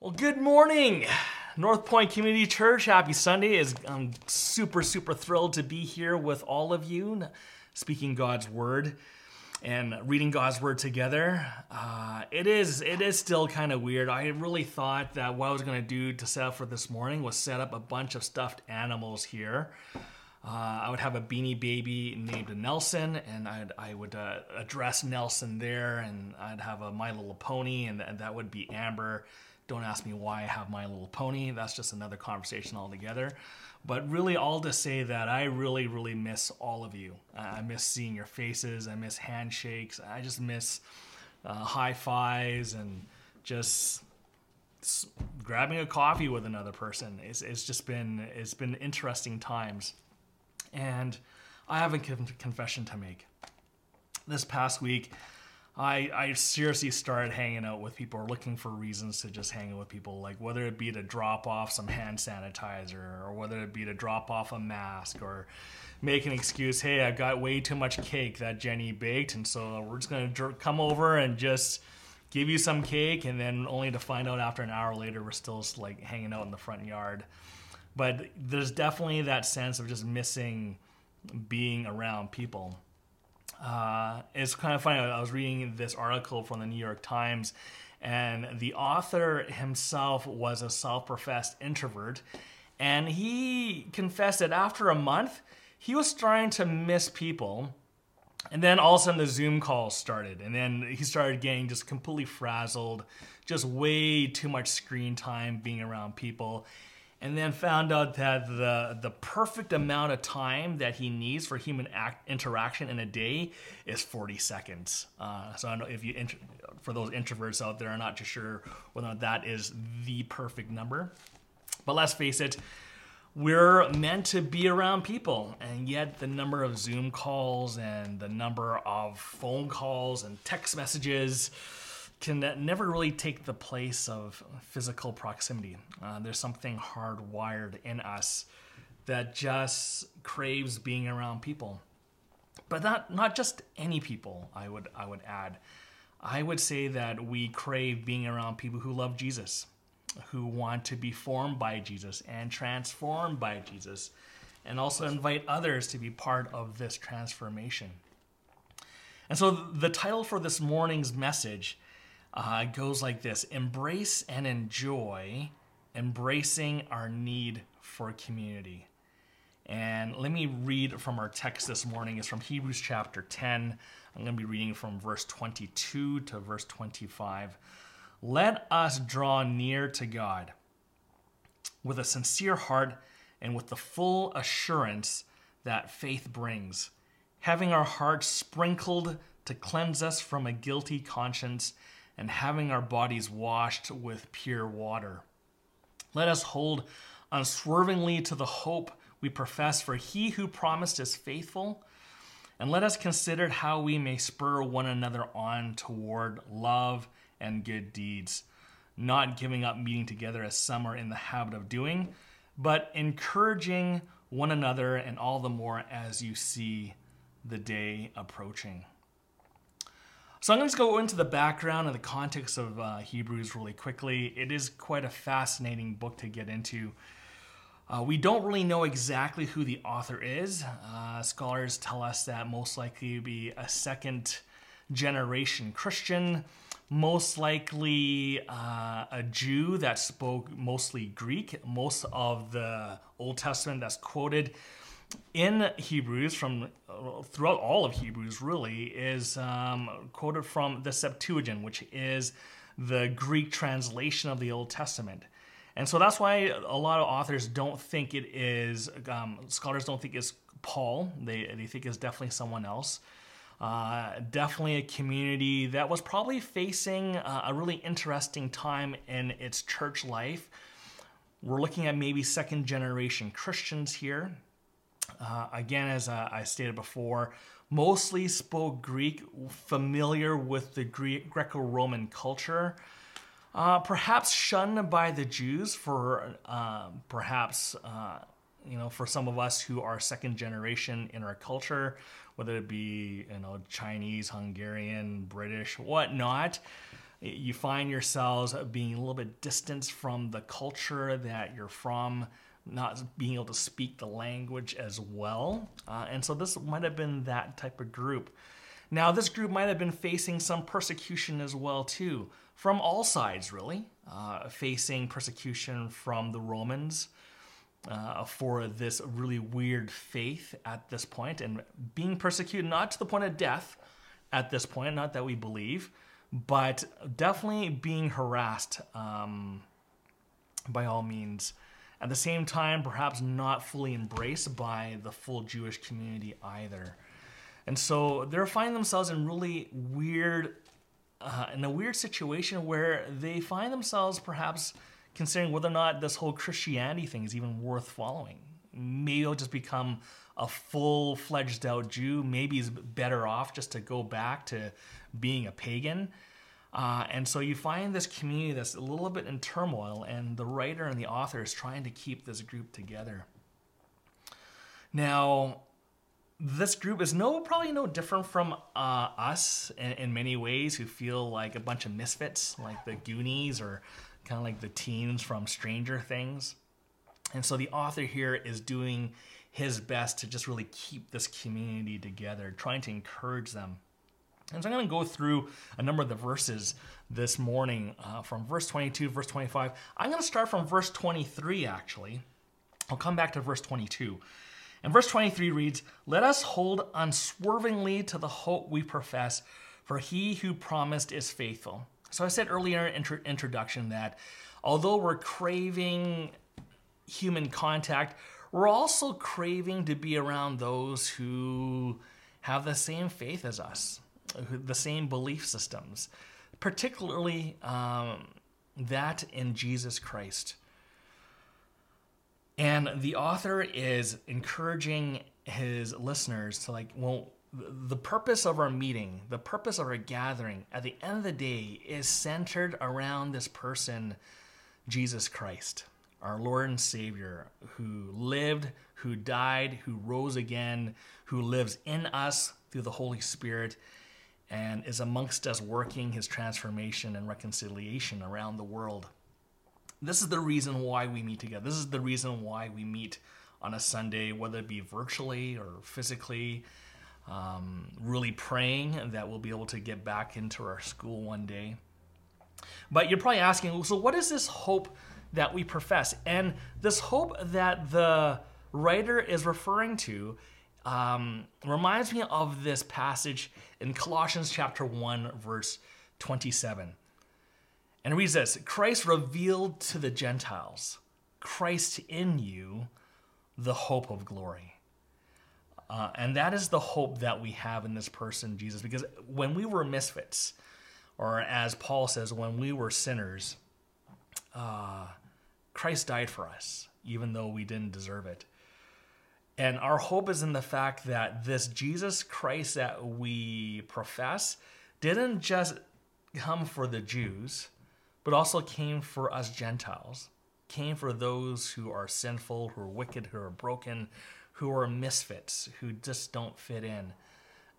Well, good morning, North Point Community Church. Happy Sunday. Is I'm super super thrilled to be here with all of you, speaking God's word and reading God's word together. Uh, it is it is still kind of weird. I really thought that what I was going to do to set up for this morning was set up a bunch of stuffed animals here. Uh, I would have a beanie baby named Nelson, and I'd, I would uh, address Nelson there, and I'd have a My Little Pony, and, and that would be Amber don't ask me why I have My Little Pony. That's just another conversation altogether. But really, all to say that I really, really miss all of you. I miss seeing your faces. I miss handshakes. I just miss uh, high fives and just grabbing a coffee with another person. It's, it's just been it's been interesting times, and I have a confession to make. This past week, I, I seriously started hanging out with people or looking for reasons to just hang out with people, like whether it be to drop off some hand sanitizer or whether it be to drop off a mask or make an excuse, hey, I got way too much cake that Jenny baked, and so we're just to come over and just give you some cake, and then only to find out after an hour later we're still like hanging out in the front yard. But there's definitely that sense of just missing being around people. Uh, it's kind of funny. I was reading this article from the New York Times, and the author himself was a self professed introvert. And he confessed that after a month, he was starting to miss people. And then all of a sudden, the Zoom calls started. And then he started getting just completely frazzled, just way too much screen time being around people and then found out that the the perfect amount of time that he needs for human act, interaction in a day is 40 seconds. Uh, so I know if you for those introverts out there, I'm not too sure whether that is the perfect number. But let's face it, we're meant to be around people, and yet the number of Zoom calls and the number of phone calls and text messages can never really take the place of physical proximity. Uh, there's something hardwired in us that just craves being around people, but not not just any people. I would I would add, I would say that we crave being around people who love Jesus, who want to be formed by Jesus and transformed by Jesus, and also invite others to be part of this transformation. And so the title for this morning's message uh, goes like this Embrace and enjoy embracing our need for community. And let me read from our text this morning. It's from Hebrews chapter 10. I'm going to be reading from verse 22 to verse 25. Let us draw near to God with a sincere heart and with the full assurance that faith brings, having our hearts sprinkled to cleanse us from a guilty conscience and having our bodies washed with pure water. Let us hold unswervingly to the hope we profess, for he who promised is faithful. And let us consider how we may spur one another on toward love and good deeds, not giving up meeting together as some are in the habit of doing, but encouraging one another, and all the more as you see the day approaching. So I'm going to go into the background and the context of uh, Hebrews really quickly. It is quite a fascinating book to get into. Uh, we don't really know exactly who the author is. Uh, scholars tell us that most likely be a second generation Christian, most likely uh, a Jew that spoke mostly Greek. Most of the Old Testament that's quoted in Hebrews, from throughout all of Hebrews, really, is um, quoted from the Septuagint, which is the Greek translation of the Old Testament. And so that's why a lot of authors don't think it is, um, scholars don't think it's Paul. They, they think it's definitely someone else. Uh, definitely a community that was probably facing a really interesting time in its church life. We're looking at maybe second generation Christians here. Uh, again, as uh, I stated before, mostly spoke Greek, familiar with the Greco Roman culture. Uh, perhaps shunned by the Jews for um, perhaps, uh, you know, for some of us who are second generation in our culture, whether it be, you know, Chinese, Hungarian, British, whatnot. you find yourselves being a little bit distanced from the culture that you're from, not being able to speak the language as well. Uh, and so this might have been that type of group. Now, this group might have been facing some persecution as well, too, from all sides, really, uh, facing persecution from the Romans. Uh, for this really weird faith at this point and being persecuted, not to the point of death at this point, not that we believe, but definitely being harassed um, by all means. At the same time, perhaps not fully embraced by the full Jewish community either. And so they're finding themselves in really weird, uh, in a weird situation where they find themselves perhaps considering whether or not this whole Christianity thing is even worth following. Maybe it'll just become a full fledged out Jew. Maybe he's better off just to go back to being a pagan. Uh, and so you find this community that's a little bit in turmoil, and the writer and the author is trying to keep this group together. Now, this group is no probably no different from uh, us in, in, many ways who feel like a bunch of misfits, like the Goonies or kind of like the teens from Stranger Things. And so the author here is doing his best to just really keep this community together, trying to encourage them. And so I'm going to go through a number of the verses this morning uh, from verse 22, verse 25. I'm going to start from verse 23, actually. I'll come back to verse 22. And verse 23 reads, Let us hold unswervingly to the hope we profess, for he who promised is faithful. So I said earlier in intro- introduction that although we're craving human contact, we're also craving to be around those who have the same faith as us, the same belief systems, particularly um, that in Jesus Christ. And the author is encouraging his listeners to, like, well, the purpose of our meeting, the purpose of our gathering at the end of the day is centered around this person, Jesus Christ our Lord and Savior, who lived, who died, who rose again, who lives in us through the Holy Spirit, and is amongst us working his transformation and reconciliation around the world. This is the reason why we meet together. This is the reason why we meet on a Sunday, whether it be virtually or physically. Um, really praying that we'll be able to get back into our school one day. But you're probably asking, so what is this hope that we profess. And this hope that the writer is referring to um, reminds me of this passage in Colossians chapter 1, verse 27. And it reads this Christ revealed to the Gentiles, Christ in you, the hope of glory. Uh, and that is the hope that we have in this person, Jesus, because when we were misfits, or as Paul says, when we were sinners, uh, Christ died for us, even though we didn't deserve it. And our hope is in the fact that this Jesus Christ that we profess didn't just come for the Jews, but also came for us Gentiles, came for those who are sinful, who are wicked, who are broken, who are misfits, who just don't fit in.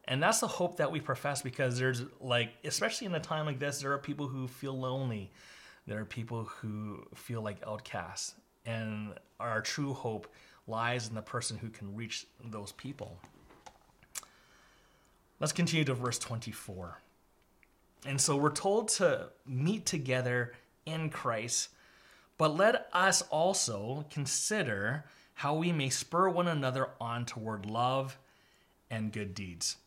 And that's the hope that we profess because there's like, especially in a time like this, there are people who feel lonely there are people who feel like outcasts, and our true hope lies in the person who can reach those people. Let's continue to verse 24. And so we're told to meet together in Christ, but let us also consider how we may spur one another on toward love and good deeds.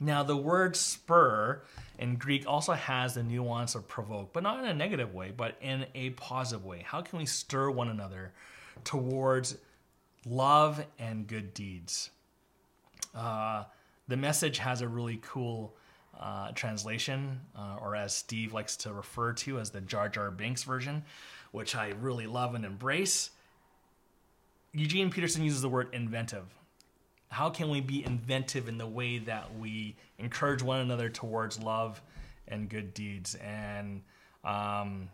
Now, the word spur in Greek also has the nuance of provoke, but not in a negative way, but in a positive way. How can we stir one another towards love and good deeds? Uh, the message has a really cool uh, translation, uh, or as Steve likes to refer to as the Jar Jar Binks version, which I really love and embrace. Eugene Peterson uses the word inventive how can we be inventive in the way that we encourage one another towards love and good deeds and um,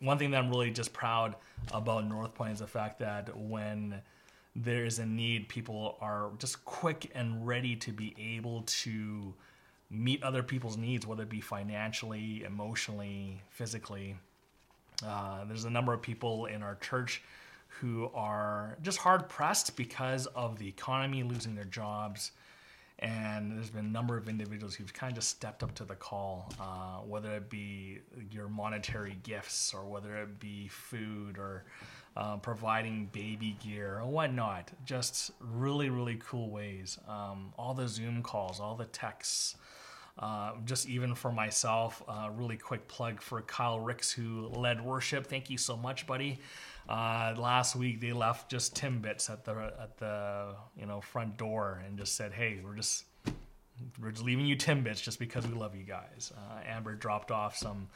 one thing that i'm really just proud about north point is the fact that when there is a need people are just quick and ready to be able to meet other people's needs, whether it be financially, emotionally, physically. Uh, there's a number of people in our church who are just hard pressed because of the economy, losing their jobs. And there's been a number of individuals who've kind of just stepped up to the call, uh, whether it be your monetary gifts or whether it be food or uh, providing baby gear or whatnot. Just really, really cool ways. Um, all the Zoom calls, all the texts, uh, just even for myself, uh, really quick plug for Kyle Ricks who led worship. Thank you so much, buddy. Uh, last week they left just Timbits at the at the you know front door and just said, "Hey, we're just we're just leaving you Timbits just because we love you guys." Uh, Amber dropped off some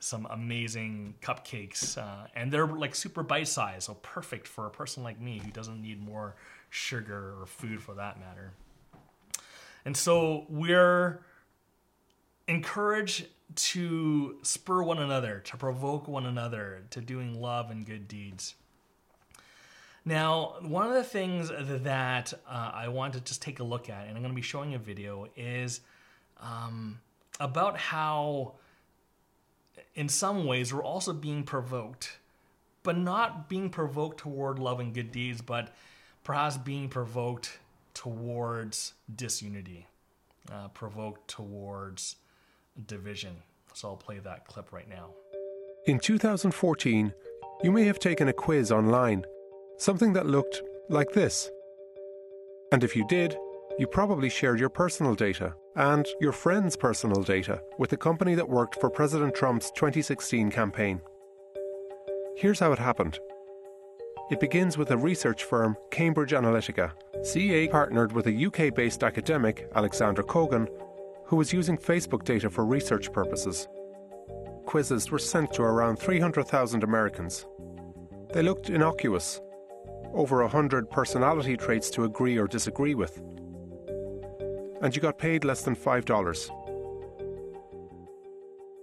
some amazing cupcakes, uh, and they're like super bite size, so perfect for a person like me who doesn't need more sugar or food for that matter. And so we're encourage to spur one another, to provoke one another to doing love and good deeds. Now, one of the things that uh, I want to just take a look at, and I'm going to be showing a video, is um, about how, in some ways, we're also being provoked, but not being provoked toward love and good deeds, but perhaps being provoked towards disunity, uh, provoked towards division. So I'll play that clip right now. In 2014, you may have taken a quiz online, something that looked like this. And if you did, you probably shared your personal data and your friends' personal data with the company that worked for President Trump's 2016 campaign. Here's how it happened. It begins with a research firm, Cambridge Analytica. CA partnered with a UK based academic, Alexander Kogan, who was using Facebook data for research purposes. Quizzes were sent to around 300,000 Americans. They looked innocuous, over 100 personality traits to agree or disagree with. And you got paid less than $5.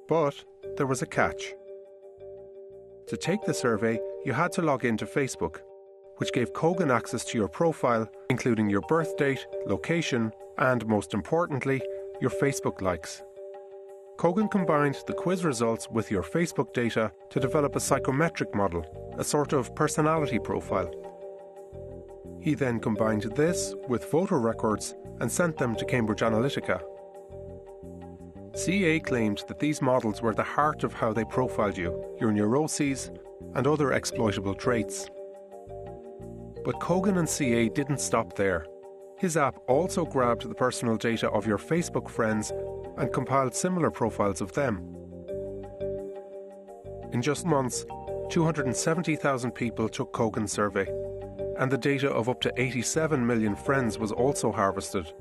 But there was a catch. To take the survey, you had to log into Facebook, which gave Kogan access to your profile, including your birth date, location, and most importantly, your Facebook likes. Kogan combined the quiz results with your Facebook data to develop a psychometric model, a sort of personality profile. He then combined this with voter records and sent them to Cambridge Analytica. CA claimed that these models were the heart of how they profiled you, your neuroses, and other exploitable traits. But Kogan and CA didn't stop there. His app also grabbed the personal data of your Facebook friends and compiled similar profiles of them. In just months, 270,000 people took Kogan's survey, and the data of up to 87 million friends was also harvested,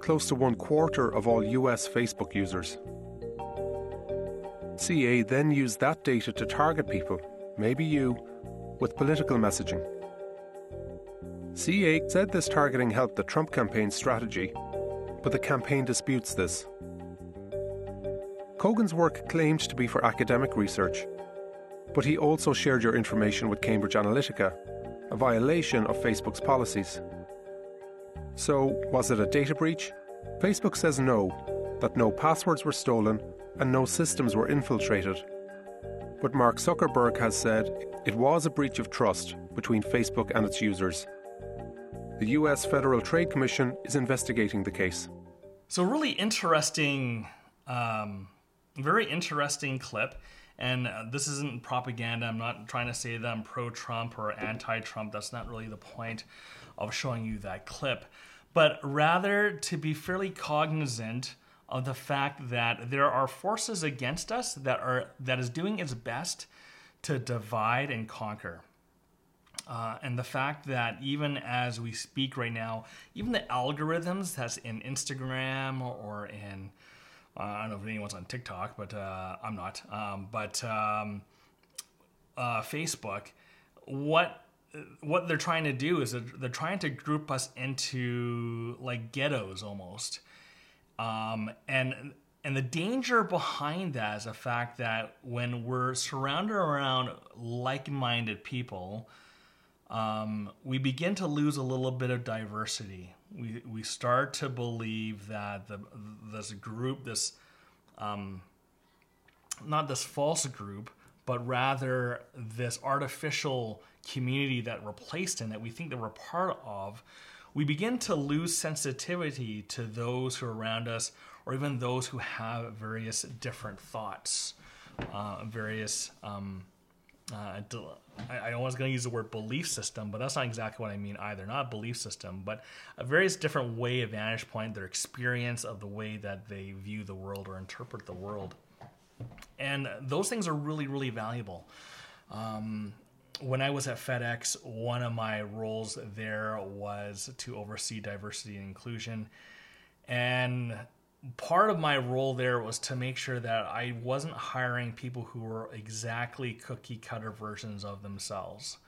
close to one quarter of all US Facebook users. CA then used that data to target people, maybe you, with political messaging. CA said this targeting helped the Trump campaign strategy, but the campaign disputes this. Kogan's work claimed to be for academic research, but he also shared your information with Cambridge Analytica, a violation of Facebook's policies. So, was it a data breach? Facebook says no, that no passwords were stolen and no systems were infiltrated. But Mark Zuckerberg has said it was a breach of trust between Facebook and its users the US Federal Trade Commission is investigating the case. So, really interesting, um, very interesting clip. And uh, this isn't propaganda. I'm not trying to say that I'm pro Trump or anti Trump. That's not really the point of showing you that clip. But rather to be fairly cognizant of the fact that there are forces against us that are that is doing its best to divide and conquer. Uh, and the fact that even as we speak right now, even the algorithms that's in Instagram or in, uh, I don't know if anyone's on TikTok, but uh, I'm not, um, but um, uh, Facebook, what what they're trying to do is they're trying to group us into like ghettos almost. Um, and and the danger behind that is the fact that when we're surrounded around like-minded people, um, we begin to lose a little bit of diversity. We, we start to believe that the, this group, this um, not this false group, but rather this artificial community that we're placed in, that we think that we're part of, we begin to lose sensitivity to those who are around us or even those who have various different thoughts, uh, various. Um, uh, I, was going to use the word belief system, but that's not exactly what I mean either. Not belief system, but a various different way of vantage point, their experience of the way that they view the world or interpret the world. And those things are really, really valuable. Um, when I was at FedEx, one of my roles there was to oversee diversity and inclusion. And part of my role there was to make sure that I wasn't hiring people who were exactly cookie cutter versions of themselves.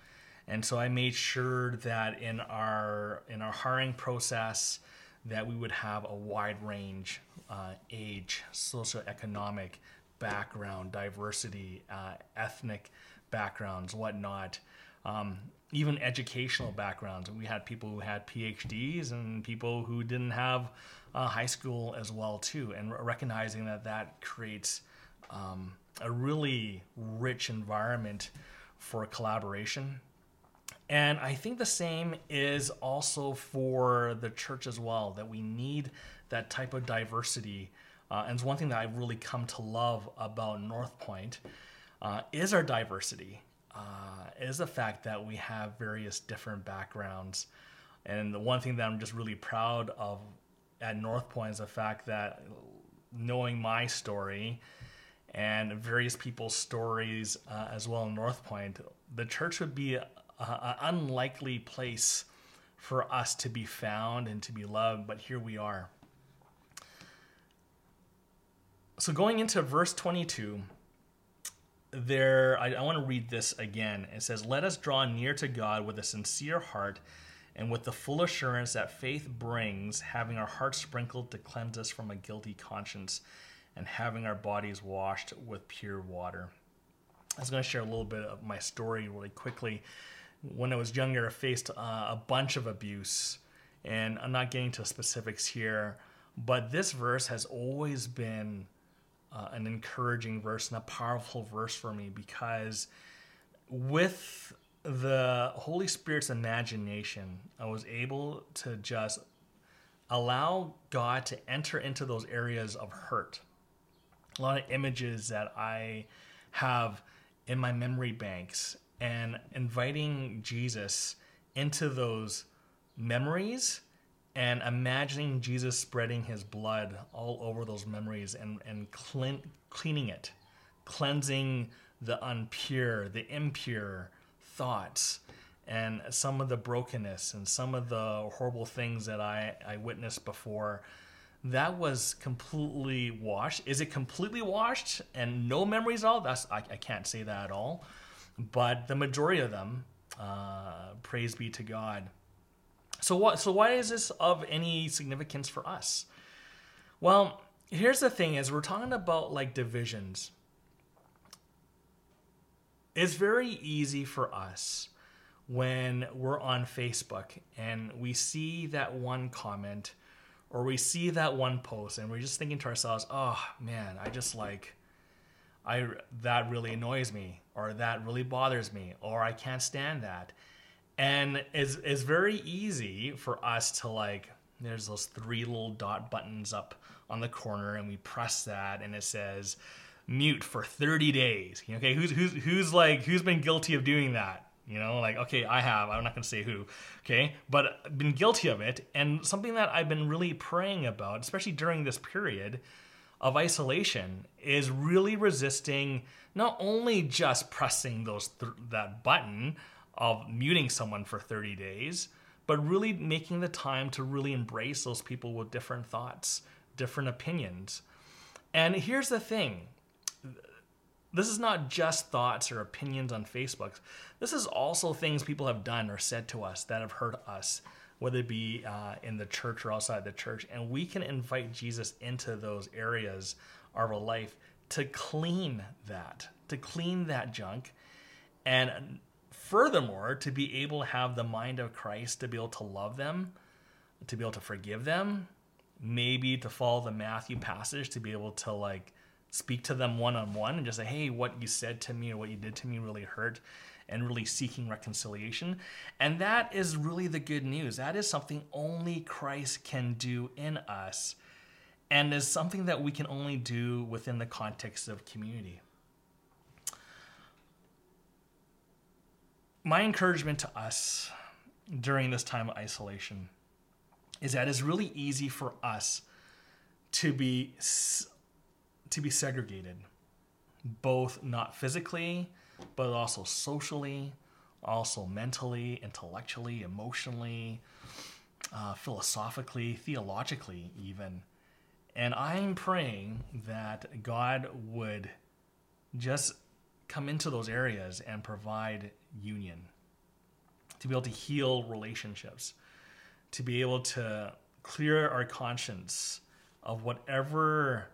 And so I made sure that in our in our hiring process that we would have a wide range, uh, age, socioeconomic, background, diversity, uh, ethnic backgrounds, whatnot, um, even educational backgrounds. We had people who had PhDs and people who didn't have uh, high school as well too, and recognizing that that creates um, a really rich environment for collaboration. And I think the same is also for the church as well, that we need that type of diversity uh, and it's one thing that I've really come to love about North Point uh, is our diversity. Uh, is the fact that we have various different backgrounds. And the one thing that I'm just really proud of at North Point is the fact that knowing my story and various people's stories uh, as well in North Point, the church would be an unlikely place for us to be found and to be loved, but here we are. So going into verse 22, there I, I want to read this again. It says, "Let us draw near to God with a sincere heart." And with the full assurance that faith brings, having our hearts sprinkled to cleanse us from a guilty conscience, and having our bodies washed with pure water. I was going to share a little bit of my story really quickly. When I was younger, I faced uh, a bunch of abuse, and I'm not getting to specifics here, but this verse has always been uh, an encouraging verse and a powerful verse for me because with the Holy Spirit's imagination, I was able to just allow God to enter into those areas of hurt. A lot of images that I have in my memory banks and inviting Jesus into those memories and imagining Jesus spreading his blood all over those memories and, and clean, cleaning it, cleansing the unpure, the impure thoughts, and some of the brokenness and some of the horrible things that I, I witnessed before. That was completely washed. Is it completely washed and no memories at all? That's I, I can't say that at all. But the majority of them, uh, praise be to God, so what? So why is this of any significance for us? Well, here's the thing: is we're talking about like divisions. It's very easy for us when we're on Facebook and we see that one comment or we see that one post and we're just thinking to ourselves, "Oh man, I just like." I that really annoys me or that really bothers me or I can't stand that and it's, it's very easy for us to like there's those three little dot buttons up on the corner and we press that and it says mute for 30 days. Okay who's who's who's like who's been guilty of doing that? You know like okay i have i'm not going to say who okay? But been guilty of it and something that i've been really praying about especially during this period of isolation is really resisting not only just pressing those th- that button of muting someone for 30 days, but really making the time to really embrace those people with different thoughts, different opinions. And here's the thing this is not just thoughts or opinions on Facebook. This is also things people have done or said to us that have hurt us, whether it be uh, in the church or outside the church. And we can invite Jesus into those areas of our life to clean that, to clean that junk, and furthermore, to be able to have the mind of Christ, to be able to love them, to be able to forgive them, maybe to follow the Matthew passage, to be able to like speak to them one on one and just say, hey, what you said to me or what you did to me really hurt, and really seeking reconciliation. And that is really the good news. That is something only Christ can do in us, and is something that we can only do within the context of community. My encouragement to us during this time of isolation is that it's really easy for us to be to be segregated, both not physically, but also socially, also mentally, intellectually, emotionally, uh, philosophically, theologically, even. And I'm praying that God would just come into those areas and provide union, to be able to heal relationships, to be able to clear our conscience of whatever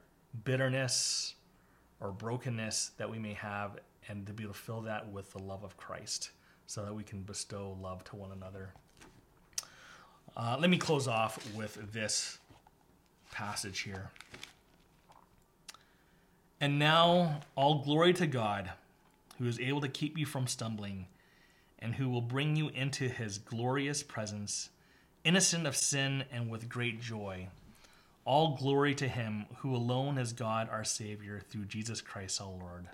bitterness or brokenness that we may have, and to be able to fill that with the love of Christ so that we can bestow love to one another. Uh, let me close off with this passage here. And now, all glory to God, who is able to keep you from stumbling, and who will bring you into his glorious presence, innocent of sin and with great joy. All glory to him who alone is God our Savior through Jesus Christ our Lord.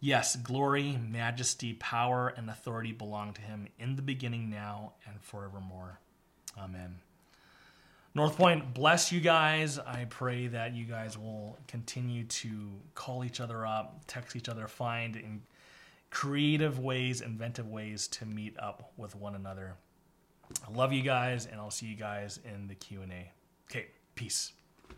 Yes, glory, majesty, power, and authority belong to him in the beginning, now, and forevermore. Amen. North Point, bless you guys. I pray that you guys will continue to call each other up, text each other, find in creative ways, inventive ways to meet up with one another. I love you guys, and I'll see you guys in the Q&A. Okay. Peace.